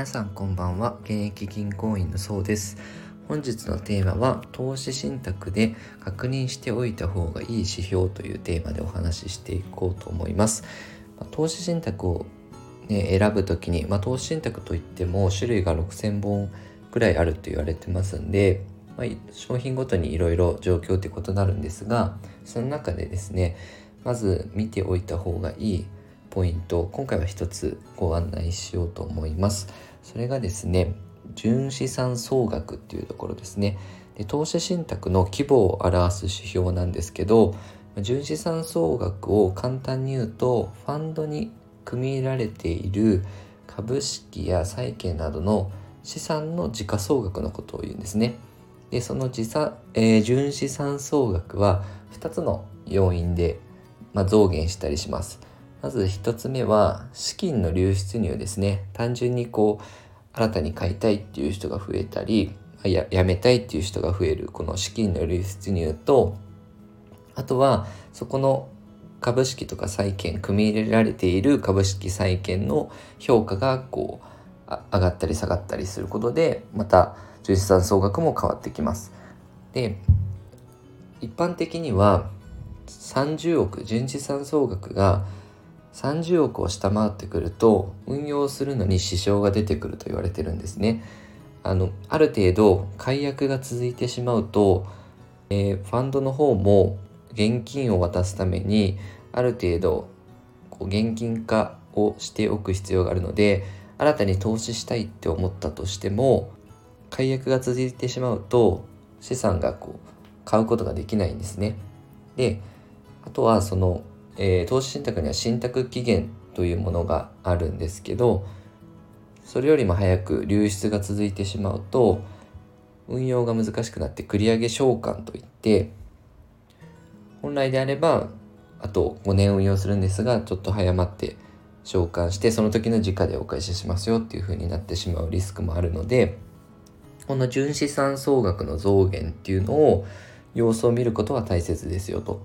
皆さんこんばんは。現役銀行員のそうです。本日のテーマは投資信託で確認しておいた方がいい指標というテーマでお話ししていこうと思います。投資信託を、ね、選ぶ時に、まあ、投資信託といっても種類が6000本くらいあると言われてますんで、まあ、商品ごとにいろいろ状況って異なるんですがその中でですねまず見ておいた方がいいポイント今回は一つご案内しようと思います。それがですね、純資産総額っていうところですね。で投資信託の規模を表す指標なんですけど、純資産総額を簡単に言うと、ファンドに組み入れられている株式や債券などの資産の時価総額のことを言うんですね。で、その時差、えー、純資産総額は2つの要因で、まあ、増減したりします。まず1つ目は資金の流出入ですね。単純にこう新たに買いたいっていう人が増えたりややめたいっていう人が増えるこの資金の流出入とあとはそこの株式とか債券組み入れられている株式債券の評価がこう上がったり下がったりすることでまた純資産総額も変わってきます。で一般的には30億純資産総額が30億を下回ってくると運用するのに支障が出てくると言われてるんですね。あのある程度解約が続いてしまうと、えー、ファンドの方も現金を渡すためにある程度こう現金化をしておく必要があるので新たに投資したいって思ったとしても解約が続いてしまうと資産がこう買うことができないんですね。であとはそのえー、投資信託には信託期限というものがあるんですけどそれよりも早く流出が続いてしまうと運用が難しくなって繰り上げ償還といって本来であればあと5年運用するんですがちょっと早まって償還してその時の時価でお返ししますよっていう風になってしまうリスクもあるのでこの純資産総額の増減っていうのを様子を見ることは大切ですよと。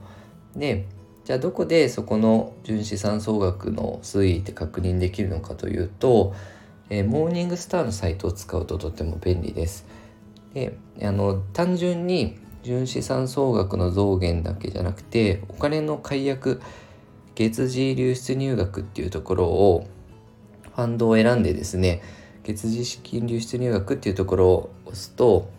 でじゃあどこでそこの純資産総額の推移って確認できるのかというと、えー、モーニングスターのサイトを使うととても便利です。であの単純に純資産総額の増減だけじゃなくてお金の解約月次流出入額っていうところをファンドを選んでですね月次資金流出入額っていうところを押すと、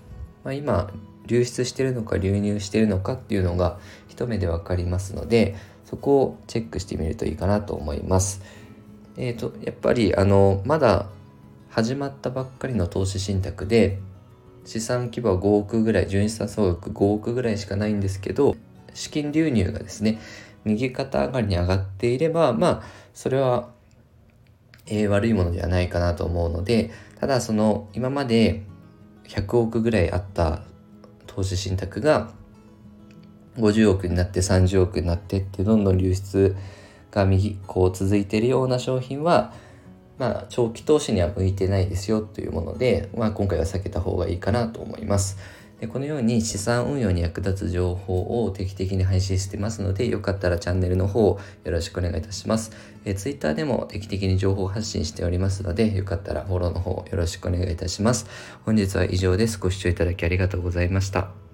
まあ、今流出してるのか流入してるのかっていうのが一目で分かりますのでそこをチェックしてみるといいかなと思います。えーと、やっぱりあのまだ始まったばっかりの投資信託で資産規模は5億ぐらい純資産総額5億ぐらいしかないんですけど資金流入がですね右肩上がりに上がっていればまあそれは、えー、悪いものではないかなと思うのでただその今まで100億ぐらいあった投資信託が50億になって30億になってってどんどん流出が右こう続いているような商品はまあ長期投資には向いてないですよというもので、まあ、今回は避けた方がいいかなと思います。でこのように資産運用に役立つ情報を定期的に配信してますのでよかったらチャンネルの方よろしくお願いいたします。え Twitter でも定期的に情報発信しておりますのでよかったらフォローの方よろしくお願いいたします。本日は以上です。ご視聴いただきありがとうございました。